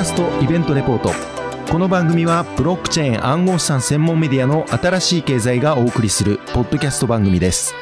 キャストイベントレポート。この番組はブロックチェーン暗号資産専門メディアの新しい経済がお送りするポッドキャスト番組です。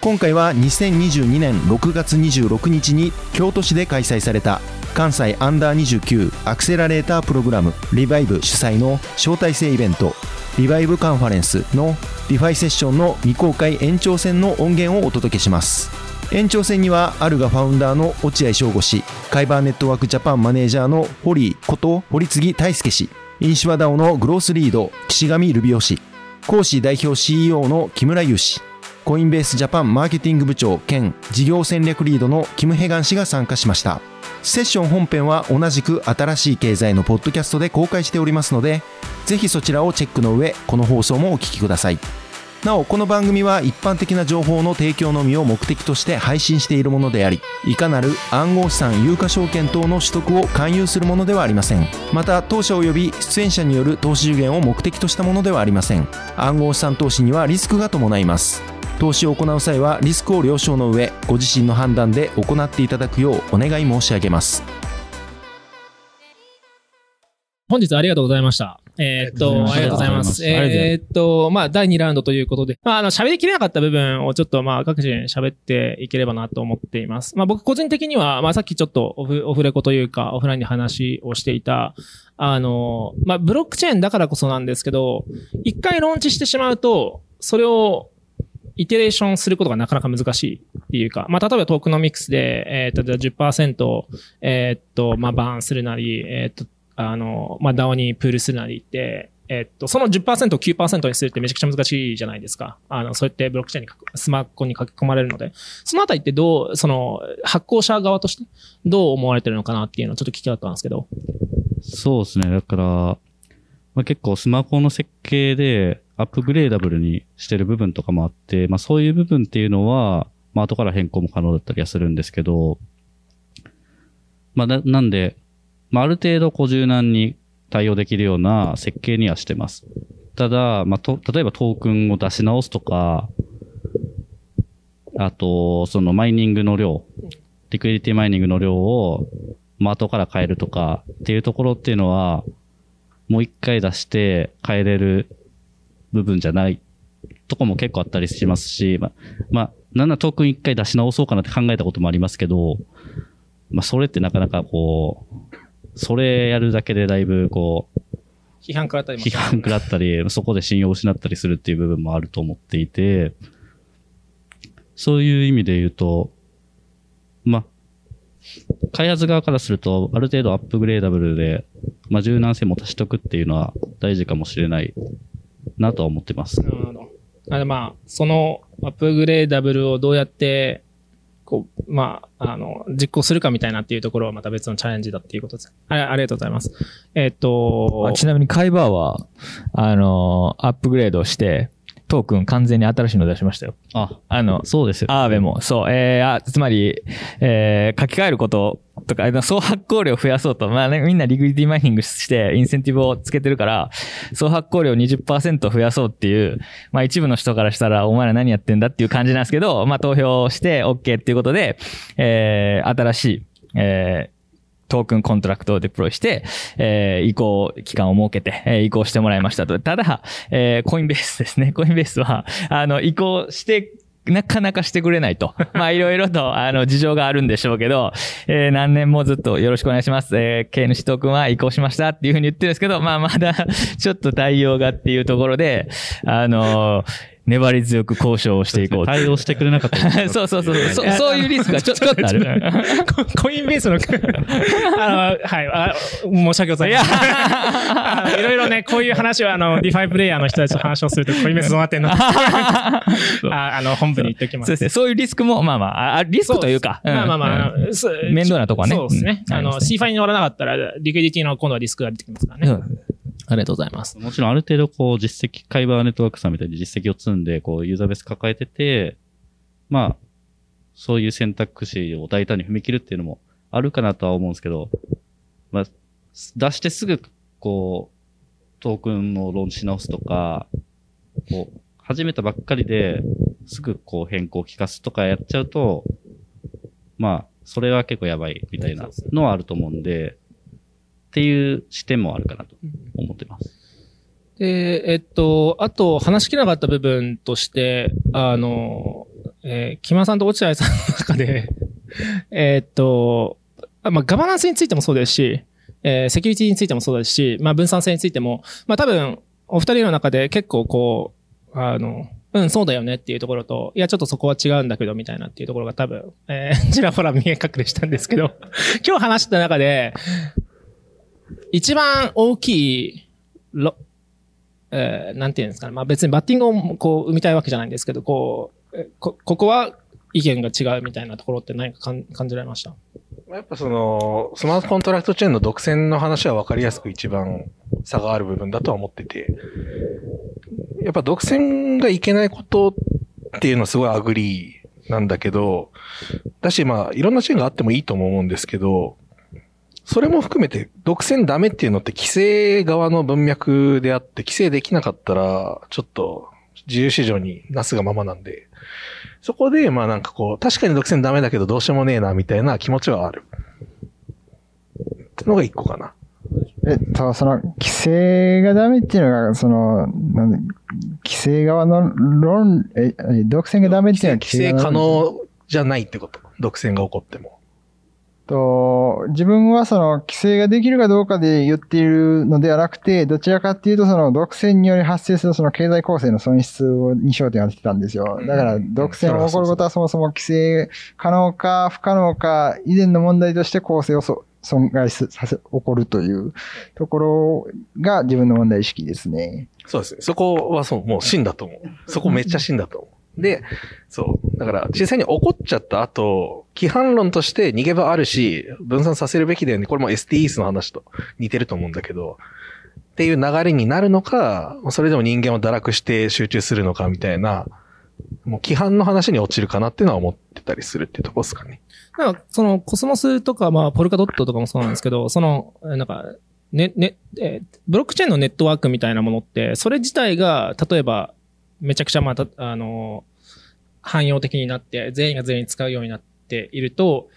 今回は2022年6月26日に京都市で開催された関西アンダー29アクセラレータープログラムリバイブ主催の招待制イベント。リバイブカンファレンスの DeFi セッションの未公開延長戦の音源をお届けします。延長戦にはアルガ founder の落合渉悟氏カイバーネットワークジャパンマネージャーの堀こと堀継大輔氏インシュワダオのグロースリード岸上ルビオ氏講師代表 CEO の木村優氏コインベースジャパンマーケティング部長兼事業戦略リードのキム・ヘガン氏が参加しました。セッション本編は同じく新しい経済のポッドキャストで公開しておりますのでぜひそちらをチェックの上この放送もお聞きください。なおこの番組は一般的な情報の提供のみを目的として配信しているものでありいかなる暗号資産有価証券等の取得を勧誘するものではありません。また当社及び出演者による投資受言を目的としたものではありません。暗号資産投資にはリスクが伴います。投資を行う際はリスクを了承の上ご自身の判断で行っていただくようお願い申し上げます。本日ありがとうございました。えーっと、ありがとうございます。えーっと、まあ、第2ラウンドということで、まあ、あの、喋りきれなかった部分をちょっと、まあ、各自喋っていければなと思っています。まあ、僕個人的には、まあ、さっきちょっとオフ、オフレコというか、オフラインで話をしていた、あの、まあ、ブロックチェーンだからこそなんですけど、一回ローンチしてしまうと、それを、イテレーションすることがなかなか難しいっていうか、まあ、例えばトークノミクスで、えーっと、じゃあ10%、えーっと、まあ、バーンするなり、えーっと、あの、まあ、DAO にプールするなりって、えっと、その10%を9%にするってめちゃくちゃ難しいじゃないですか。あの、そうやってブロックチェーンに書く、スマホに書き込まれるので。そのあたりってどう、その、発行者側としてどう思われてるのかなっていうのをちょっと聞きたかったんですけど。そうですね。だから、まあ、結構スマホの設計でアップグレーダブルにしてる部分とかもあって、まあそういう部分っていうのは、まあ後から変更も可能だったりはするんですけど、まあななんで、まあある程度こう柔軟に対応できるような設計にはしてます。ただ、まあと、例えばトークンを出し直すとか、あと、そのマイニングの量、リクイディティマイニングの量を、まあ後から変えるとかっていうところっていうのは、もう一回出して変えれる部分じゃないとこも結構あったりしますし、まあ、まあ、なんならトークン一回出し直そうかなって考えたこともありますけど、まあそれってなかなかこう、それやるだけでだいぶこう、批判からたりも批判食らったり、そこで信用を失ったりするっていう部分もあると思っていて、そういう意味で言うと、まあ、開発側からすると、ある程度アップグレーダブルで、まあ、柔軟性も足しとくっていうのは大事かもしれないなとは思ってます。なるほど。あまあ、そのアップグレーダブルをどうやって、こう、まあ、あの、実行するかみたいなっていうところはまた別のチャレンジだっていうことです。あありがとうございます。えっと、ちなみにカイバーは、あのアップグレードして、トークン完全に新しいの出しましたよ。あ、あの、そうですよ。 Aave も、そう、えー、あ、つまり、えー、書き換えることとか、総発行量を増やそうと、まあね、みんな liquidity mining して、インセンティブをつけてるから、総発行量を20%増やそうっていう、まあ一部の人からしたら、お前ら何やってんだっていう感じなんですけど、まあ投票して OK っていうことで、えー、新しい、えー、 token contract を deploy して、えー移行期間を設けて、えー移行してもらいましたと。ただ、えーコインベースですね。コインベースは、あの、移行して、なかなかしてくれないと。まあ、いろいろと、あの、事情があるんでしょうけど、えー何年もずっとよろしくお願いします。えー、経主トークンは移行しましたっていうふうに言ってるんですけど、まあ、まだ、ちょっと対応がっていうところで、あの粘り強く交渉をしていこうと。対応してくれなかったら そうそうそうそう。そういうリスクがちょっとある。ココインベースの、あの、はい、あ申し訳ございません。あの いろいろね、こういう話は、あの、 DeFi プレイヤーの人たちと話をすると、コインベースどうなってんのああの、本部に言っておきます。そうですね。そういうリスクも、まあまあ、あリスクというか。まあまあまあ、うんそう面倒なとこはねそうですね。あの、うんありますね C ファイに乗らなかったら、 liquidity の今度はリスクが出てきますからね。ありがとうございます。もちろんある程度こう実績、カイバーネットワークさんみたいに実績を積んで、こうユーザーベース抱えてて、まあ、そういう選択肢を大胆に踏み切るっていうのもあるかなとは思うんですけど、まあ、出してすぐ、こう、トークンをローンし直すとか、こう、始めたばっかりで、すぐこう変更を聞かすとかやっちゃうと、まあ、それは結構やばいみたいなのはあると思うんで、っていう視点もあるかなと思ってます。で、えっと、あと、話しきれなかった部分として、あの、えー、木村さんと落合さんの中で、えっと、あまあ、ガバナンスについてもそうですし、えーセキュリティについてもそうですし、まあ、分散性についても、まあ、多分、お二人の中で結構こう、あの、うん、そうだよねっていうところと、いや、ちょっとそこは違うんだけど、みたいなっていうところが多分、えー、ちらほら見え隠れしたんですけど、今日話した中で、一番大きいロ、えーなんていうんですかね。まあ別にバッティングをこう生みたいわけじゃないんですけど、こう、こ、ここは意見が違うみたいなところって何か感感じられました？やっぱその、 smart contract chain の独占の話は分かりやすく一番差がある部分だとは思ってて、やっぱ独占がいけないことっていうのはすごい agree なんだけど、だしまあいろんなチェーンがあってもいいとも思うんですけど、それも含めて独占ダメっていうのって規制側の文脈であって、規制できなかったら、ちょっと自由市場になすがままなんで、そこで、まあなんかこう、確かに独占ダメだけどどうしようもねえな、みたいな気持ちはある。ってのが一個かな。えっと、その、規制がダメっていうのが、その、なんで規制側の論、え、え独占がダメっていうのは規制可能じゃないってこと。独占が起こっても。と、自分はその規制ができるかどうかで言っているのではなくて、どちらかっていうとその独占により発生するその経済構成の損失に焦点を当ててたんですよ。だから独占が起こることはそもそも規制可能か不可能か以前の問題として構成をそ損害させ、起こるというところが自分の問題意識ですね。そうですね。そこはそう、もう真だと思う。そこめっちゃ真だと思う。で、そう。だから、実際に起こっちゃった後、規範論として逃げ場あるし、分散させるべきだよね。これも STEs の話と似てると思うんだけど、っていう流れになるのか、それでも人間を堕落して集中するのかみたいな、もう規範の話に落ちるかなっていうのは思ってたりするっていうとこですかね。なんか、その、コスモスとか、まあ、ポルカドットとかもそうなんですけど、その、なんか、ね、ね、えーブロックチェーンのネットワークみたいなものって、それ自体が、例えば、めちゃくちゃまた、あの、汎用的になって、全員が全員使うようになっていると、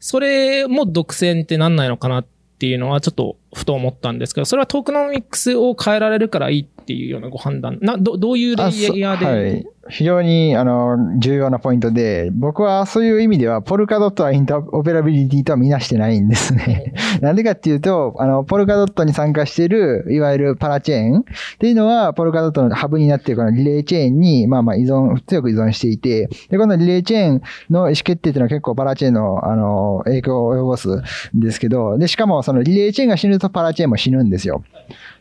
それも独占ってなんないのかなっていうのは、ちょっと、ふと思ったんですけど、それはトークノミックスを変えられるからいいっていうようなご判断。な、ど、どういうレイヤーで、はい。非常に、あの、重要なポイントで、僕はそういう意味では、ポルカドットはインターオペラビリティとは見なしてないんですね。なんでかっていうと、あの、ポルカドットに参加している、いわゆるパラチェーンっていうのは、ポルカドットのハブになっているこのリレーチェーンに、まあまあ依存、強く依存していて、で、このリレーチェーンの意思決定っていうのは結構パラチェーンの、あの、影響を及ぼすんですけど、で、しかもそのリレーチェーンが死ぬとパラチェーンも死ぬんですよ。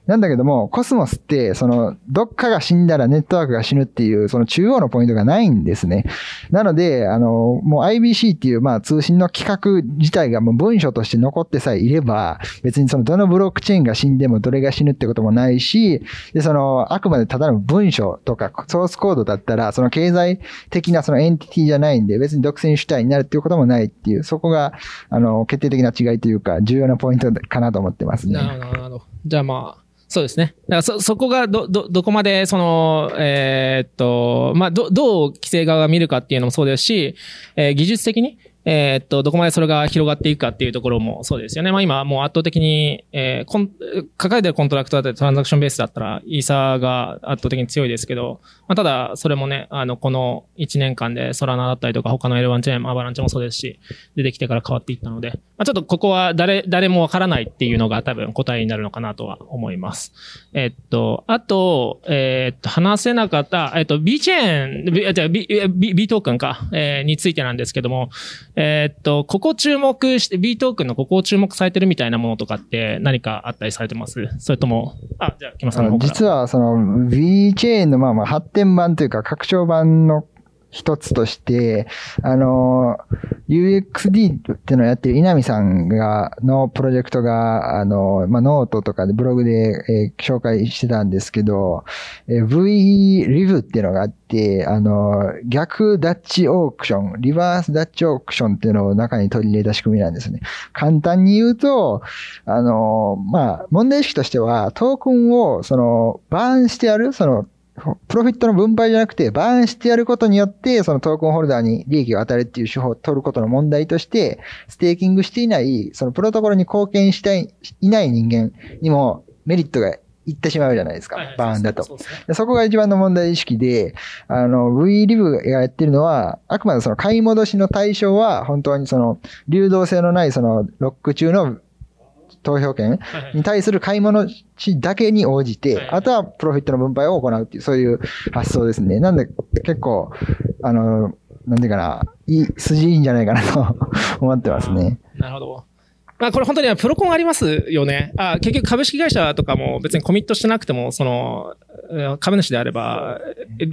なんだけども、コスモスって、その、どっかが死んだらネットワークが死ぬっていう、その中央のポイントがないんですね。なので、あの、もう IBC っていう、まあ通信の規格自体がもう文書として残ってさえいれば、別にそのどのブロックチェーンが死んでもどれが死ぬってこともないし、で、その、あくまでただの文書とかソースコードだったら、その経済的なそのエンティティじゃないんで、別に独占主体になるっていうこともないっていう、そこが、あの、決定的な違いというか、重要なポイントかなと思ってますね。なるほど、なるほど。じゃあまあ、そうですね。だからそ、そこがど、ど、どこまで、その、えーっと、まあ、ど、どう規制側が見るかっていうのもそうですし、えー技術的に、えーっと、どこまでそれが広がっていくかっていうところもそうですよね。まあ今もう圧倒的に、えー、コン、抱えてる contract だったり transaction base だったら、イーサーが圧倒的に強いですけど、まあただ、それもね、あの、この1年間でソラナだったりとか、他の L1 chain、アバランチもそうですし、出てきてから変わっていったので、まあちょっとここは誰、誰もわからないっていうのが多分答えになるのかなとは思います。えっと、あと、えっと、話せなかった、えっと、 V チェーン、 V、V、V、VE token か、えーについてなんですけども、えっと、ここ注目して、B トークンのここを注目されてるみたいなものとかって何かあったりされてます？それとも、あ、じゃあ、木村さんの方から。実はその V チェーンのまあまあ発展版というか拡張版の一つとして、あの、UXD っていうのをやってる稲見さんが、のプロジェクトが、あの、まあ、ノートとかでブログで、えー紹介してたんですけど、えー V リブっていうのがあって、あの、逆ダッチオークション、 reverse Dutch auction っていうのを中に取り入れた仕組みなんですね。簡単に言うと、あの、まあ、問題意識としては、トークンを、その、バーンしてやる、その、プロフィットの分配じゃなくて、バーンしてやることによって、そのトークンホルダーに利益を与えるっていう手法を取ることの問題として、ステーキングしていない、そのプロトコルに貢献したい、いない人間にもメリットがいってしまうじゃないですかはいは。いバーンだと。そね。でそこが一番の問題意識で、あの、V リブがやってるのは、あくまでその買い戻しの対象は、本当にその、流動性のないその、ロック中の投票権に対する買い戻しだけに応じて、はいあとはプロフィットの分配を行うっていう、そういう発想ですね。なんで、結構、あの、なんていうかな、いい、筋いいんじゃないかなと思ってますね。なるほど。まあこれ本当にプロコンありますよね。あ結局株式会社とかも別にコミットしてなくても、その、えー株主であれば、ええ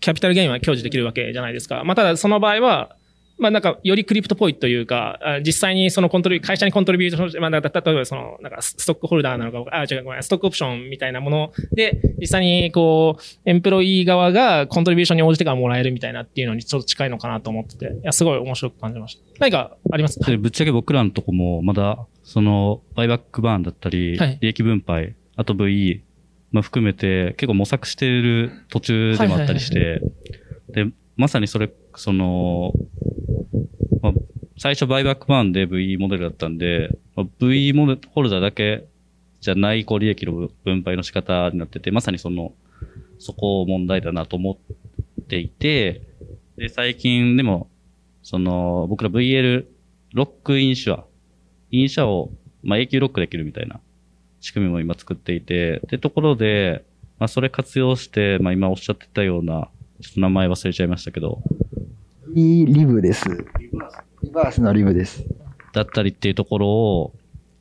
キャピタルゲインは享受できるわけじゃないですか。まあただその場合は、まあなんかよりクリプトっぽいというか、あ実際にそのコントリ会社にコントリビュートして、まあ例えばその、なんかストックホルダーなのか、あ、違うごめん、ストックオプションみたいなもので、実際にこう、エンプロイー側がコントリビューションに応じてからもらえるみたいなっていうのにちょっと近いのかなと思ってて、いや、すごい面白く感じました。何かあります？それぶっちゃけ僕らのとこも、まだ、その、バイバックバーンだったり、はい。利益分配、あと VE、まあ、含めて、結構模索している途中でもあったりして、で、まさにそれ、その、まあ、最初バイバックバーンで VE モデルだったんで、まあ、VE モデルホルダーだけじゃない、こう、利益の分配の仕方になってて、まさにその、そこを問題だなと思っていて、で、最近でも、その、僕ら VL ロックインシュア、インシャを、まあ、永久ロックできるみたいな仕組みも今作っていて、で、ところで、まあ、それ活用して、まあ、今おっしゃってたような、ちょっと名前忘れちゃいましたけど、V リブです。リバースのリブです。だったりっていうところを、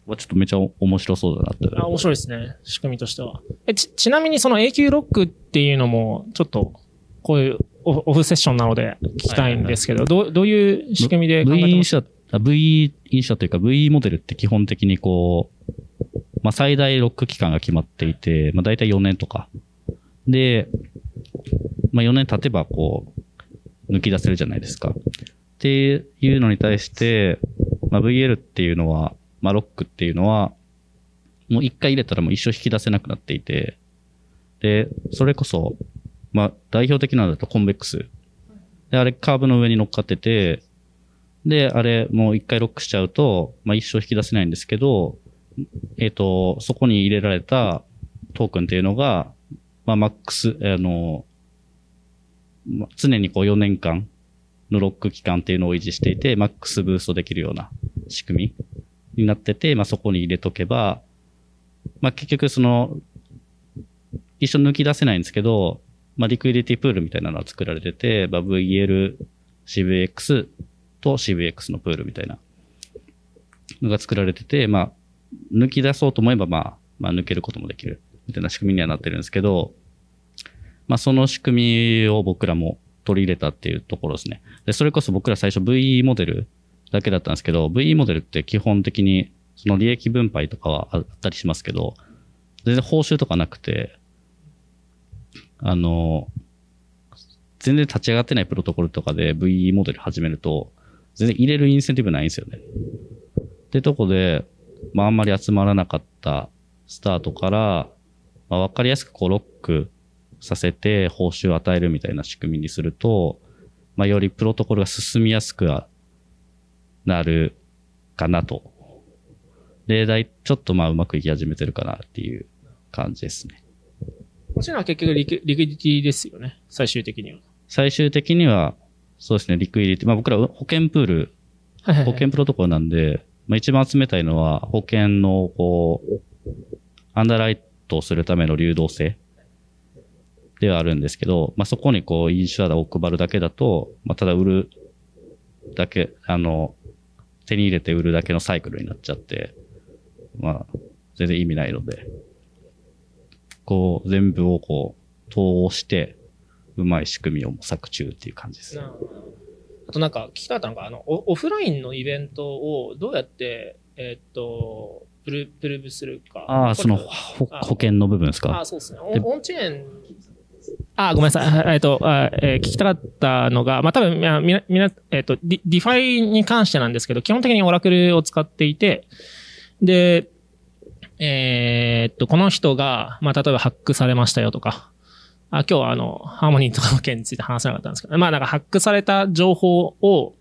はちょっとめちゃ面白そうだなって。あ、面白いですね。仕組みとしては。え、ち、ちなみにその永久ロックっていうのも、ちょっと、こういうオオフセッションなので聞きたいんですけど、どう、どういう仕組みで考え V てますインシャ、あ V インシャというか V モデルって基本的にこう、まあ最大ロック期間が決まっていて、まあ大体4年とか。で、まあ4年経てばこう、抜き出せるじゃないですか。っていうのに対して、まあ VL っていうのは、まあロックっていうのは、もう一回入れたらもう一生引き出せなくなっていて、で、それこそ、まあ代表的なのだとコンベックス。で、あれカーブの上に乗っかってて、で、あれ、もう一回ロックしちゃうと、まあ一生引き出せないんですけど、えっ、と、そこに入れられたトークンっていうのが、まあマックス、あの、まあ常にこう4年間のロック期間っていうのを維持していて、マックスブーストできるような仕組みになってて、まあそこに入れとけば、まあ結局その、一緒抜き出せないんですけど、まあリクイディティプールみたいなのが作られてて、まあ VL、CVX と CVX のプールみたいなのが作られてて、まあ、抜き出そうと思えば、まあ、まあ、抜けることもできるみたいな仕組みにはなってるんですけど、まあ、その仕組みを僕らも取り入れたっていうところですね。で、それこそ僕ら最初 VE モデルだけだったんですけど、VE モデルって基本的に、その利益分配とかはあったりしますけど、全然報酬とかなくて、あの、全然立ち上がってないプロトコルとかで VE モデル始めると、全然入れるインセンティブないんですよね。ってとこで、まああんまり集まらなかったスタートから、まあわかりやすくこうロックさせて報酬を与えるみたいな仕組みにすると、まあよりプロトコルが進みやすくはなるかなと。で、だい、ちょっとまあうまくいき始めてるかなっていう感じですね。欲しいのは結局リクリクイディティですよね。最終的には。最終的には、そうですね、リクイリティ。まあ僕ら保険プール、はいはいはい保険プロトコルなんで、まあ一番集めたいのは保険の、こう、アンダーライトをするための流動性ではあるんですけど、まあそこにこう、インシュアを配るだけだと、まあただ売るだけ、あの、手に入れて売るだけのサイクルになっちゃって、まあ、全然意味ないので、こう、全部をこう、通して、うまい仕組みを模索中っていう感じですあとなんか聞きたかったのが、あの、オオフラインのイベントをどうやって、えーっと、プル、 prove するか。ああ、その保険の部分ですあか。そうですね。オンチェーン、あ、ごめんなさい。えっと、えー聞きたかったのが、まあ、多分、みな、みな、えっと、ディ DeFi に関してなんですけど、基本的にオラクルを使っていて、で、えーっと、この人が、まあ、例えばハックされましたよとか、あ今日はあの、ハーモニーとかの件について話せなかったんですけど、まあなんかハックされた情報を、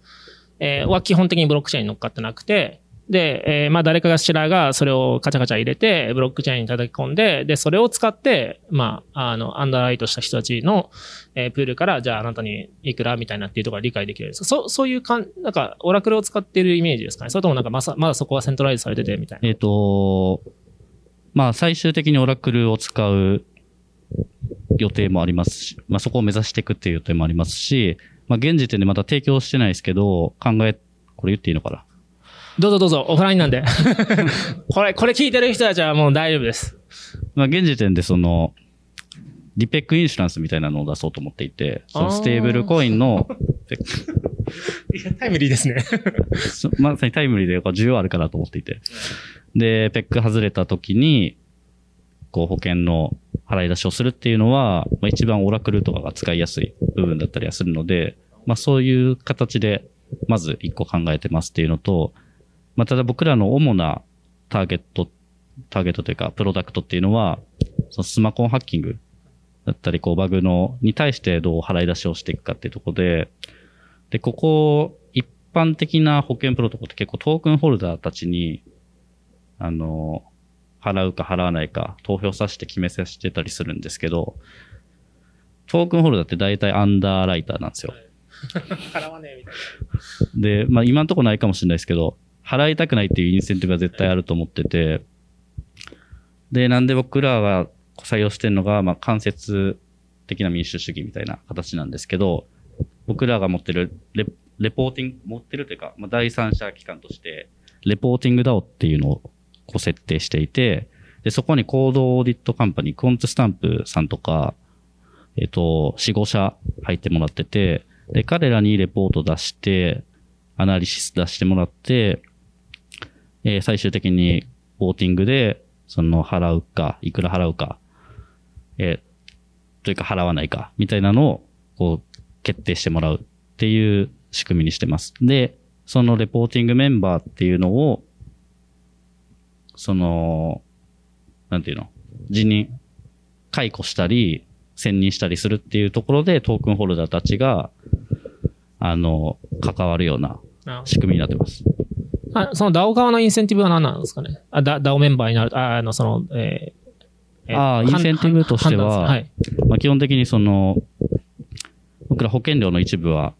えーは基本的にブロックチェーンに乗っかってなくて、で、えーまあ誰かがしらがそれをカチャカチャ入れて、ブロックチェーンに叩き込んで、で、それを使って、まあ、あの、アンダーライトした人たちの、えープールから、じゃああなたにいくらみたいなっていうところが理解できる。んですそう、そういうかん、なんか、オラクルを使っているイメージですかね？それともなんかまさ、まだそこはセントライズされててみたいな。えっ、と、まあ最終的にオラクルを使う予定もありますし、まあそこを目指していくっていう予定もありますし、まあ現時点でまだ提供してないですけど、考え、これ言っていいのかな？どうぞどうぞ、オフラインなんで。これ、これ聞いてる人たちはもう大丈夫です。まあ現時点でその、リペックインシュランスみたいなのを出そうと思っていて、そのステーブルコインの、いや、タイムリーですね。そまさにタイムリーでこう需要あるかなと思っていて。で、ペック外れた時に、こう保険の払い出しをするっていうのは、まあ、一番オラクルとかが使いやすい部分だったりはするので、まあそういう形で、まず一個考えてますっていうのと、まあただ僕らの主なターゲット、ターゲットというか、プロダクトっていうのは、そのスマコンハッキングだったり、こうバグの、に対してどう払い出しをしていくかっていうところで、で、ここ、一般的な保険プロトコルって結構トークンホルダーたちに、あの、払うか払わないか投票させて決めさせてたりするんですけど、トークンホルダーって大体アンダーライターなんですよ。払わねえみたいで、まあ今んとこないかもしれないですけど、払いたくないっていうインセンティブは絶対あると思ってて、で、なんで僕らが採用してるのが、まあ間接的な民主主義みたいな形なんですけど、僕らが持ってるレ reporting、持ってるというか、まあ、第三者機関として、 reporting DAO っていうのをこう設定していて、で、そこに code audit company、Quantstamp さんとか、えっ、と、4、5社入ってもらってて、で、彼らにレポート出して、 analysis 出してもらって、えー最終的に voting で、その払うか、いくら払うか、えーというか払わないか、みたいなのを、こう、決定してもらうっていう仕組みにしてます。で、そのレポーティングメンバーっていうのを、その、なんていうの、辞任、解雇したり、選任したりするっていうところで、トークンホルダーたちが、あの、関わるようなな。仕組みになってます。あその DAO 側のインセンティブは何なんですかね？あ、ダ DAO メンバーになる、ああの、その、えーえーあーインセンティブとしてははい。まあ、基本的にその、僕ら保険料の一部は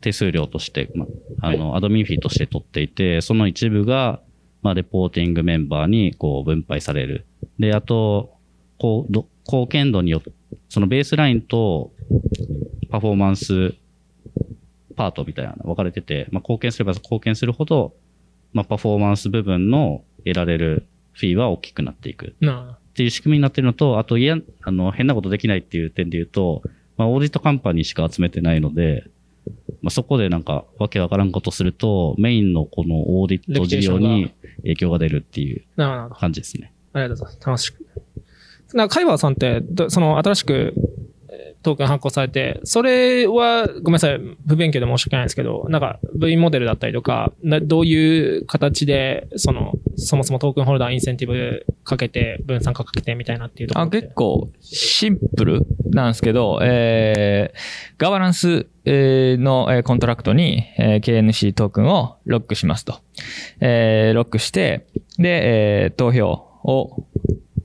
手数料として、まあ、あの、アドミンフィーとして取っていて、その一部が、まあ、レポーティングメンバーにこう分配される。で、あと、こう、ど貢献度によって、そのベースラインとパフォーマンスパートみたいなの分かれてて、まあ、貢献すれば貢献するほど、まあ、パフォーマンス部分の得られるフィーは大きくなっていく。なっていう仕組みになってるのと、あと、いや、あの、変なことできないっていう点で言うと、まあ、オーディットカンパニーしか集めてないので、まあ、そこでなんか、わけわからんことすると、メインのこのオーディット事業に影響が出るっていう。感じですね。ありがとうございます。楽しく。なカイバーさんって、どその、新しく、えートークン発行されて、それは、ごめんなさい、不勉強で申し訳ないですけど、なんか、V モデルだったりとか、どういう形で、その、そもそも token holder incentive かけて、分散化かけてみたいなっていうところあ。結構シンプルなんですけど、えー、ガバナンスの contract に、KNC トークンをロックしますと。えーロックして、で、えー投票を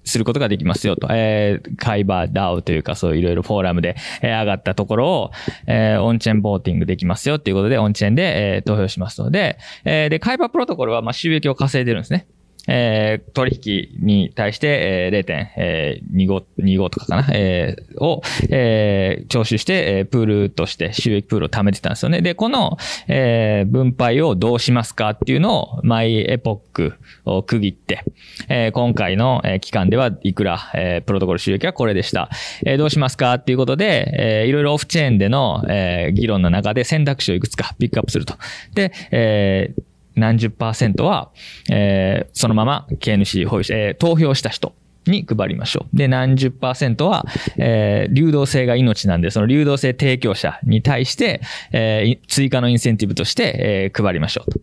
することができますよと。えー、 KyberDAO というかそういろいろフォーラムで、えー上がったところを、えーオンチェーンボーティングできますよっていうことで、オンチェーンで、えー投票しますので、えーで、カイバープロトコルは、まあ、収益を稼いでるんですね。えー取引に対して、えー、0.25 25とかかな、えーを、えー徴収して、えープールとして収益プールを貯めてたんですよね。で、この、えー分配をどうしますかっていうのを、マイエポックを区切って、えー今回の、えー期間ではいくら、えープロトコル収益はこれでした。えーどうしますかっていうことで、えーいろいろオフチェーンでの、えー議論の中で選択肢をいくつかピックアップすると。で、えー何十パーセントは、えーそのまま KNC 保有者、えー投票した人に配りましょう。で、何十パーセントは、えー流動性が命なんで、その流動性提供者に対して、えーい追加のインセンティブとして、えー配りましょうと。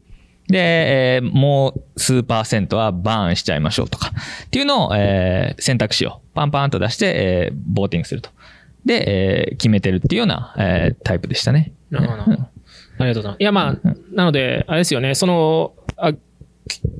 で、えーもう数パーセントはバーンしちゃいましょうとか、っていうのを、えー選択肢をパンパンと出して、えー voting すると。で、えー決めてるっていうような、えータイプでしたね。なるほど。ありがとうございます。いや、まあ、なので、あれですよね、その、あ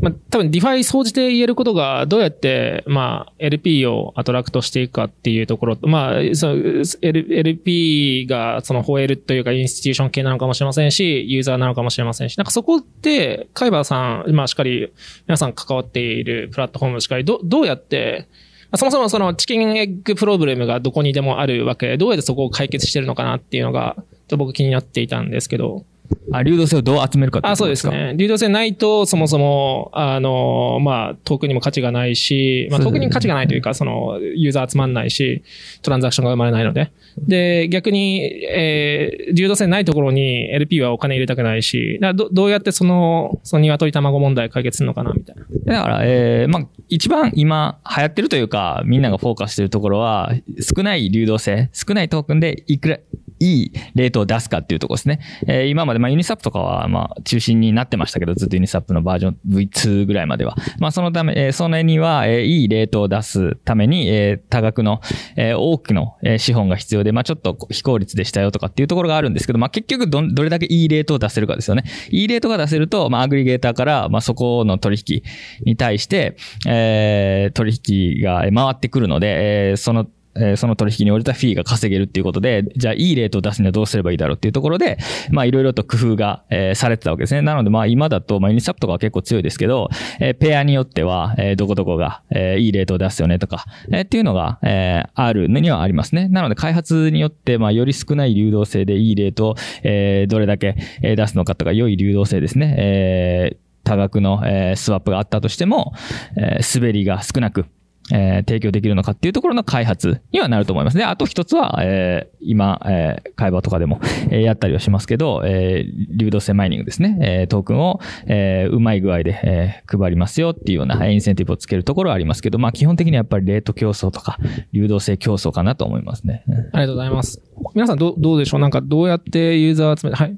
まあ、多分、 DeFi 総じて言えることが、どうやって、まあ、LP を attract していくかっていうところ。と、まあ、その、L- LP が、その、 whale というか、 institution 系なのかもしれませんし、ユーザーなのかもしれませんし、なんかそこって、カイバーさん、まあ、しっかり、皆さん関わっているプラットフォームしっかり、ど、どうやって、まあそもそもそのチキンエッグプロブレムがどこにでもあるわけで、どうやってそこを解決してるのかなっていうのが、と僕気になっていたんですけど。あ、流動性をどう集めるかってあ、そうことか？ですね。流動性ないと、そもそも、あの、まあ、トークンにも価値がないし、まあ、トークンに価値がないというか、その、ユーザー集まんないし、トランザクションが生まれないので。で、逆に、えー、流動性ないところに LP はお金入れたくないし、だどどうやってその、その鶏卵問題解決するのかな、みたいな。だから、えーまあ、一番今流行ってるというか、みんながフォーカスしてるところは、少ない流動性、少ないトークンでいくら、いいレートを出すかっていうところですね。えー今まで、まあ、ユニスワップとかは、まあ、中心になってましたけど、ずっとユニスワップのバージョン V2 ぐらいまでは。まあ、そのため、えーそれには、えーいいレートを出すために、えー多額の、えー多くの、えー資本が必要で、まあ、ちょっと非効率でしたよとかっていうところがあるんですけど、まあ、結局ど、どれだけいいレートを出せるかですよね。いいレートが出せると、まあ、アグリゲーターから、まあ、そこの取引に対して、えー取引が回ってくるので、えーその、えその取引に応じたフィーが稼げるっていうことで、じゃあいいレートを出すにはどうすればいいだろうっていうところで、まあいろいろと工夫が、えされてたわけですね。なのでまあ今だと、まあユニスワップとかは結構強いですけど、えペアによっては、えどこどこが、えいいレートを出すよねとか、えっていうのが、えあるのにはありますね。なので開発によって、まあより少ない流動性でいいレートを、えどれだけ出すのかとか、良い流動性ですね。えー多額の、えスワップがあったとしても、え滑りが少なく、えー提供できるのかっていうところの開発にはなると思います。で、あと一つは、えー今、えー会話とかでも、えーやったりはしますけど、えー流動性マイニングですね。えートークンを、えーうまい具合で、えー配りますよっていうようなえーインセンティブをつけるところはありますけど、まあ基本的にはやっぱりレート競争とか、流動性競争かなと思いますね。ありがとうございます。皆さんどう、どうでしょう？なんかどうやってユーザー集めて、はい。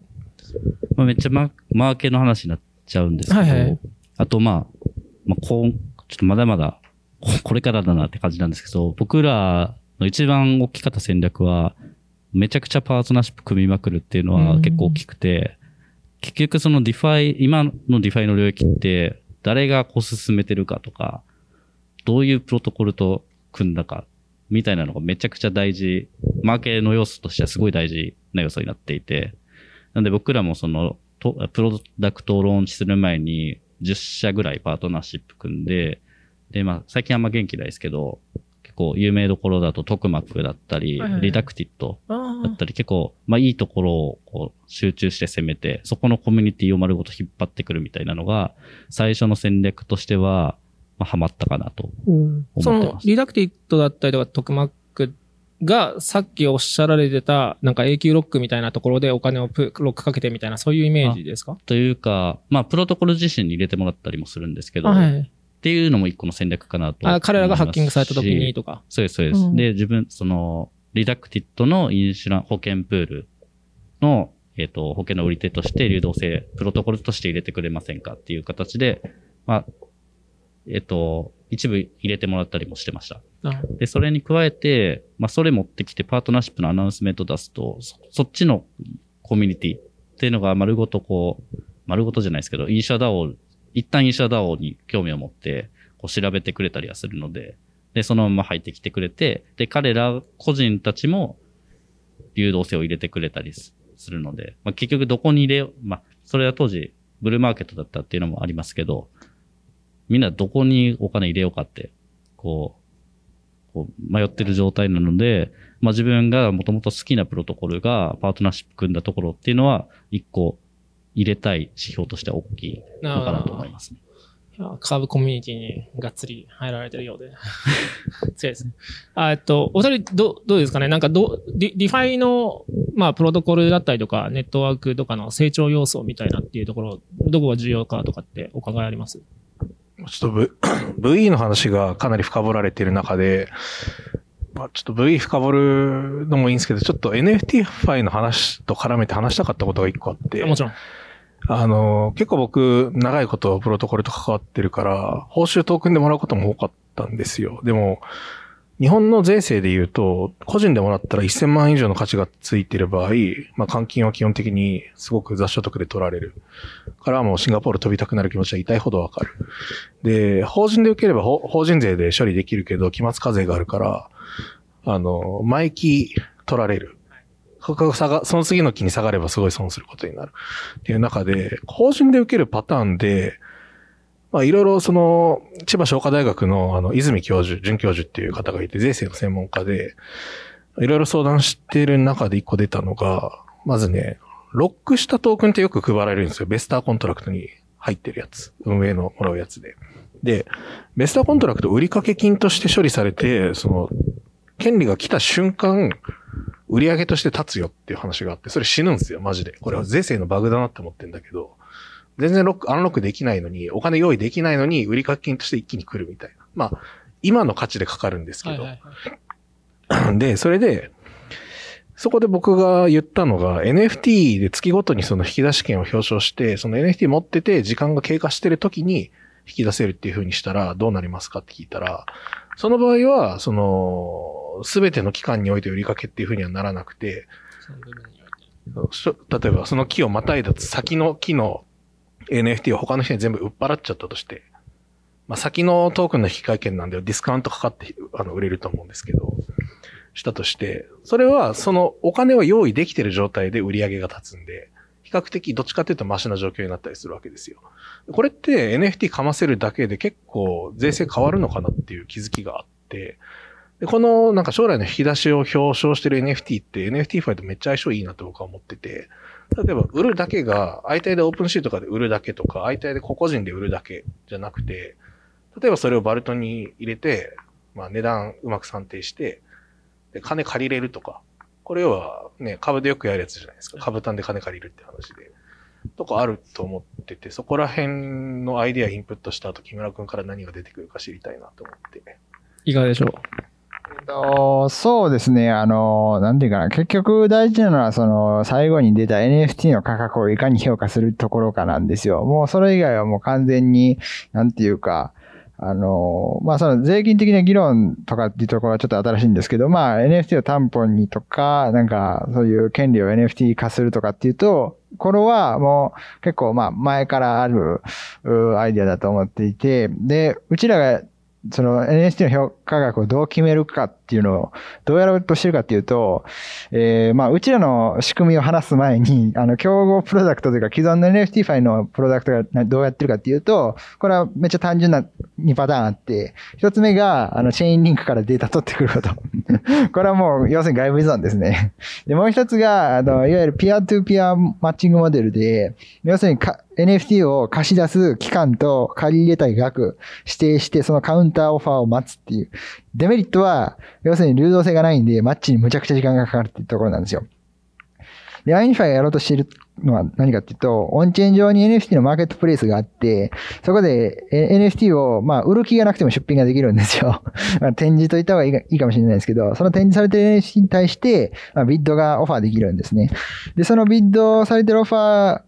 まあ、めっちゃママーケの話になっちゃうんですけど、はいはいあとまあ、まあ、こう、ちょっとまだまだ、こ これからだなって感じなんですけど、僕らの一番大きかった戦略は、めちゃくちゃパートナーシップ組みまくるっていうのは結構大きくて、結局その DeFi、今の DeFi の領域って、誰がこう進めてるかとか、どういうプロトコルと組んだか、みたいなのがめちゃくちゃ大事、マーケの要素としてはすごい大事な要素になっていて、なんで僕らもその、とプロダクトをローンチする前に、10社ぐらいパートナーシップ組んで、で、まあ、最近あんま元気ないですけど、結構有名どころだとトクマックだったり、はいはいはいリダクティットあだったり、結構、まあいいところをこう集中して攻めて、そこのコミュニティを丸ごと引っ張ってくるみたいなのが、最初の戦略としては、まあ、ハマったかなとそ思ってのま、す。リダクティットだったりとか、トクマックが、さっきおっしゃられてた、なんか永久ロックみたいなところでお金をプロックかけてみたいな、そういうイメージですか？というか、まあ、プロトコル自身に入れてもらったりもするんですけど、っはい。ていうのも一個の戦略かなと思いますし。あ彼らがハッキングされた時にとか。そうです、そうです。うんで、自分、その、リダクティットのインシュラン、保険プールの、えっ、と、保険の売り手として流動性、プロトコルとして入れてくれませんかっていう形で、まあ、えっ、と、一部入れてもらったりもしてました。あで、それに加えて、まあ、それ持ってきてパートナーシップのアナウンスメント出すと、そそっちのコミュニティっていうのが丸ごとこう、丸ごとじゃないですけど、インシャダオ、一旦インシャダオに興味を持って、こう調べてくれたりはするので、で、そのまま入ってきてくれて、で、彼ら個人たちも流動性を入れてくれたりすするので、まあ、結局どこに入れよう、まあ、それは当時、ブルーマーケットだったっていうのもありますけど、みんなどこにお金入れようかって、こう、こう迷ってる状態なので、まあ自分がもともと好きなプロトコルがパートナーシップ組んだところっていうのは、一個入れたい指標としては大きいのかなと思いますね。カーブコミュニティにがっつり入られてるようで。強いですね。あえっと、お二人、ど、どうですかね？なんかど、 DeFi の、まあ、プロトコルだったりとか、ネットワークとかの成長要素みたいなっていうところ、どこが重要かとかってお考えあります？ちょっと V、VE の話がかなり深掘られている中で、まあ、ちょっと VE 深掘るのもいいんですけど、ちょっと NFT ファイの話と絡めて話したかったことが一個あって、もちろん。あの、結構僕、長いことプロトコルと関わってるから、報酬トークンでもらうことも多かったんですよ。でも、日本の税制で言うと、個人でもらったら1000万以上の価値がついてる場合、まあ、換金は基本的にすごく雑所得で取られる。からもうシンガポール飛びたくなる気持ちは痛いほどわかる。で、法人で受ければ法人税で処理できるけど、期末課税があるから、あの、毎期取られる。価格下が、その次の期に下がればすごい損することになる。っていう中で、法人で受けるパターンで、まあいろいろその、千葉商科大学のあの、泉教授、准教授っていう方がいて、税制の専門家で、いろいろ相談してる中で一個出たのが、まずね、ロックしたトークンってよく配られるんですよ。 vester contract に入ってるやつ。運営のもらうやつで。で、 vester contract 売掛金として処理されて、その、権利が来た瞬間、売上として立つよっていう話があって、それ死ぬんですよ、マジで。これは税制のバグだなって思ってんだけど、全然ロック、アンロックできないのに、お金用意できないのに、売掛金として一気に来るみたいな。まあ、今の価値でかかるんですけど。で、それで、そこで僕が言ったのが、NFT で月ごとにその引き出し権を表彰して、その NFT 持ってて時間が経過してる時に引き出せるっていう風にしたらどうなりますかって聞いたら、その場合は、その、すべての期間において売りかけっていう風にはならなくて、例えばその木をまたいだ先の木の NFT を他の人に全部売っ払っちゃったとして、まあ、先のトークンの引換券なんでディスカウントかかってあの売れると思うんですけど、したとして、それはそのお金は用意できてる状態で売り上げが立つんで、比較的どっちかというとマシな状況になったりするわけですよ。これって NFT かませるだけで結構税制変わるのかなっていう気づきがあって、で、このなんか将来の引き出しを表彰してる NFT って NFT ファイとめっちゃ相性いいなと僕は思ってて、例えば売るだけが、相対でオープンシーとかで売るだけとか、相対で個々人で売るだけじゃなくて、例えばそれをバルトに入れて、まあ値段うまく算定して、で、金借りれるとか、これ要はね、株でよくやるやつじゃないですか。株単で金借りるって話で。とかあると思ってて、そこら辺のアイデアインプットした後、木村くんから何が出てくるか知りたいなと思って。いかがでしょうとそうですね。あの、なんていうかな。結局大事なのは、その、最後に出た NFT の価格をいかに評価するところかなんですよ。もうそれ以外はもう完全に、なんていうか、あの、まあ、その税金的な議論とかっていうところはちょっと新しいんですけど、まあ、NFT を担保にとか、なんか、そういう権利を NFT 化するとかっていうと、これはもう結構まあ前からあるうアイデアだと思っていて、で、うちらがその NFT の評価額をどう決めるかっていうのをどうやろうとしてるかっていうと、えー、まあうちらの仕組みを話す前に、あの競合プロダクトというか既存の NFT ファイのプロダクトがどうやってるかっていうと、これはめっちゃ単純な2パターンあって、一つ目があの Chainlink からデータ取ってくること。これはもう要するに外部依存ですね。で、もう一つが、あの、いわゆる peer-to-peer マッチングモデルで、要するにか NFT を貸し出す期間と借り入れたい額指定して、そのカウンターオファーを待つっていう。デメリットは、要するに流動性がないんで、マッチにむちゃくちゃ時間がかかるっていうところなんですよ。で、 UnUniFi がやろうとしているのは何かっていうと、オンチェーン上に NFT のマーケットプレイスがあって、そこで NFT を、まあ、売る気がなくても出品ができるんですよ。ま、展示といった方がいいかもしれないですけど、その展示されてる NFT に対して、まあ、ビッドがオファーできるんですね。で、そのビッドされてるオファー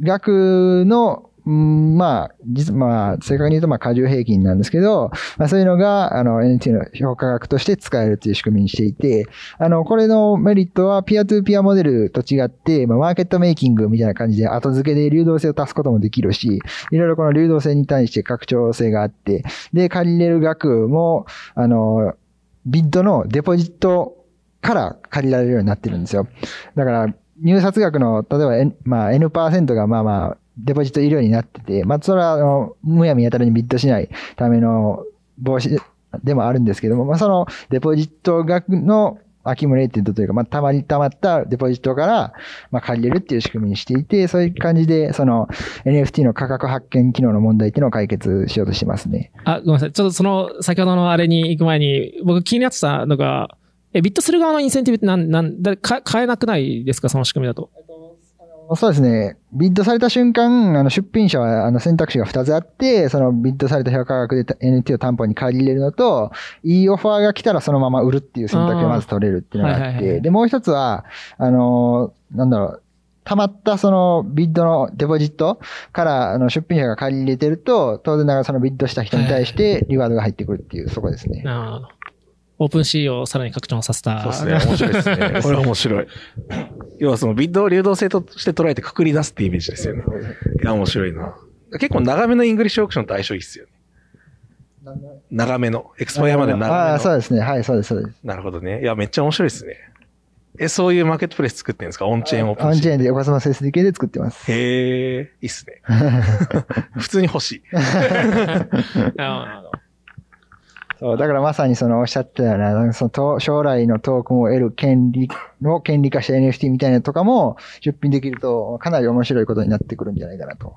額の、まあ、実、まあ、正確に言うと、まあ、過重平均なんですけど、まあ、そういうのが、あの、NT の評価額として使えるという仕組みにしていて、あの、これのメリットは、ピアトゥーピアモデルと違って、まあ、マーケットメイキングみたいな感じで、後付けで流動性を足すこともできるし、いろいろこの流動性に対して拡張性があって、で、借りれる額も、あの、ビッドのデポジットから借りられるようになってるんですよ。だから、入札額の、例えば N、まあ、N% がまあまあ、デポジットいるようになってて、まあ、それは、あの、むやみやたらにビッドしないための防止でもあるんですけども、まあ、そのデポジット額の accumulated というか、まあ、たまりたまったデポジットから、まあ、借りれるっていう仕組みにしていて、そういう感じで、その NFT の価格発見機能の問題っていうのを解決しようとしてますね。あ、ごめんなさい。ちょっとその、先ほどのあれに行く前に、僕気になってたのが、え、ビットする側のインセンティブってなん、なん、だか買えなくないですか？その仕組みだと。そうですね。ビッドされた瞬間、あの出品者はあの選択肢が2つあって、そのビッドされた評価額で NFT を担保に借り入れるのと、いいオファーが来たらそのまま売るっていう選択がまず取れるっていうのがあって、はいはいはいで、もう一つは、あのーなんだろう、溜まったそのビッドのデポジットからあの出品者が借り入れてると、当然ながらそのビッドした人に対してリワードが入ってくるっていう、そこですね。なるほど。 OpenSea をさらに拡張させた。そうですね。面白いですね。これは面白い。要はそのビッドを流動性として捉えてくくり出すってイメージですよね。いや、面白いな。結構長めの English auction と相性いいっすよね。長めの。エクスパイアまで長めの。ああ、そうですね。はい、そうです、そうです。なるほどね。いや、めっちゃ面白いですね。え、そういうマーケットプレイス作ってるんですか？オンチェーンオープンオンチェーンで横浜 SDK で作ってます。へえ、いいっすね。普通に欲しい。なるほどそう、だからまさにそのおっしゃったような、そのと将来のトークンを得る権利の権利化した NFT みたいなのとかも出品できると、かなり面白いことになってくるんじゃないかなと。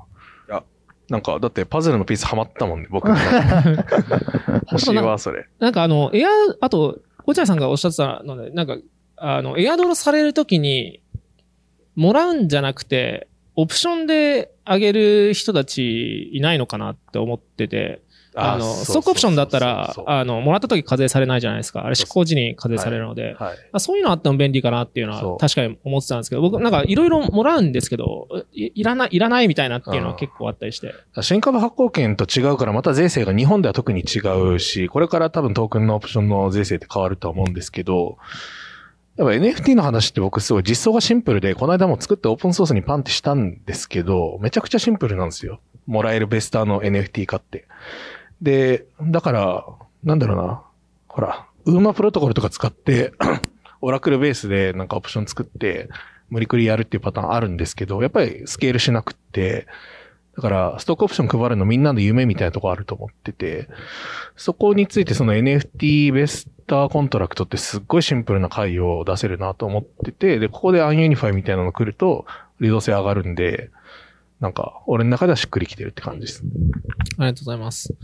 なんか、だってパズルのピースハマったもんね、僕。欲しいわ、それ。なんかあの、エア、あと、落合さんがおっしゃってたので、なんか、あの、エアドロされるときに、もらうんじゃなくて、オプションであげる人たちいないのかなって思ってて、あの、ストックオプションだったら、あの、もらった時課税されないじゃないですか。あれ執行時に課税されるので、そういうのあっても便利かなっていうのは確かに思ってたんですけど、僕なんかいろいろもらうんですけど、いいらない、いらないみたいなっていうのは結構あったりして。新株発行権と違うから、また税制が日本では特に違うし、これから多分トークンのオプションの税制って変わるとは思うんですけど、やっぱ NFT の話って僕すごい実装がシンプルで、この間も作ってオープンソースにパンってしたんですけど、めちゃくちゃシンプルなんですよ。もらえるベスターの NFT 化って。で、だから、なんだろうな。ほら、ウーマプロトコルとか使って、オラクルベースでなんかオプション作って、無理くりやるっていうパターンあるんですけど、やっぱりスケールしなくって、だから、ストックオプション配るのみんなの夢みたいなとこあると思ってて、そこについてその NFT ベスターコントラクトってすっごいシンプルな解を出せるなと思ってて、で、ここで UnUniFi みたいなの来ると、流動性上がるんで、なんか、俺の中ではしっくりきてるって感じです。ありがとうございます。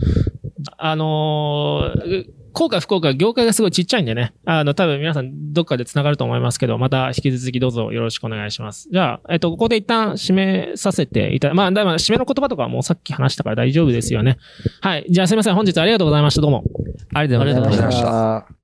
あのー、幸か不幸か、業界がすごいちっちゃいんでね。あの、多分皆さんどっかで繋がると思いますけど、また引き続きどうぞよろしくお願いします。じゃあ、えっと、ここで一旦締めさせていただ、まあ、だ締めの言葉とかはもうさっき話したから大丈夫ですよね。はい。じゃあすいません。本日ありがとうございました。どうも。ありがとうございました。ありがとうございましたた。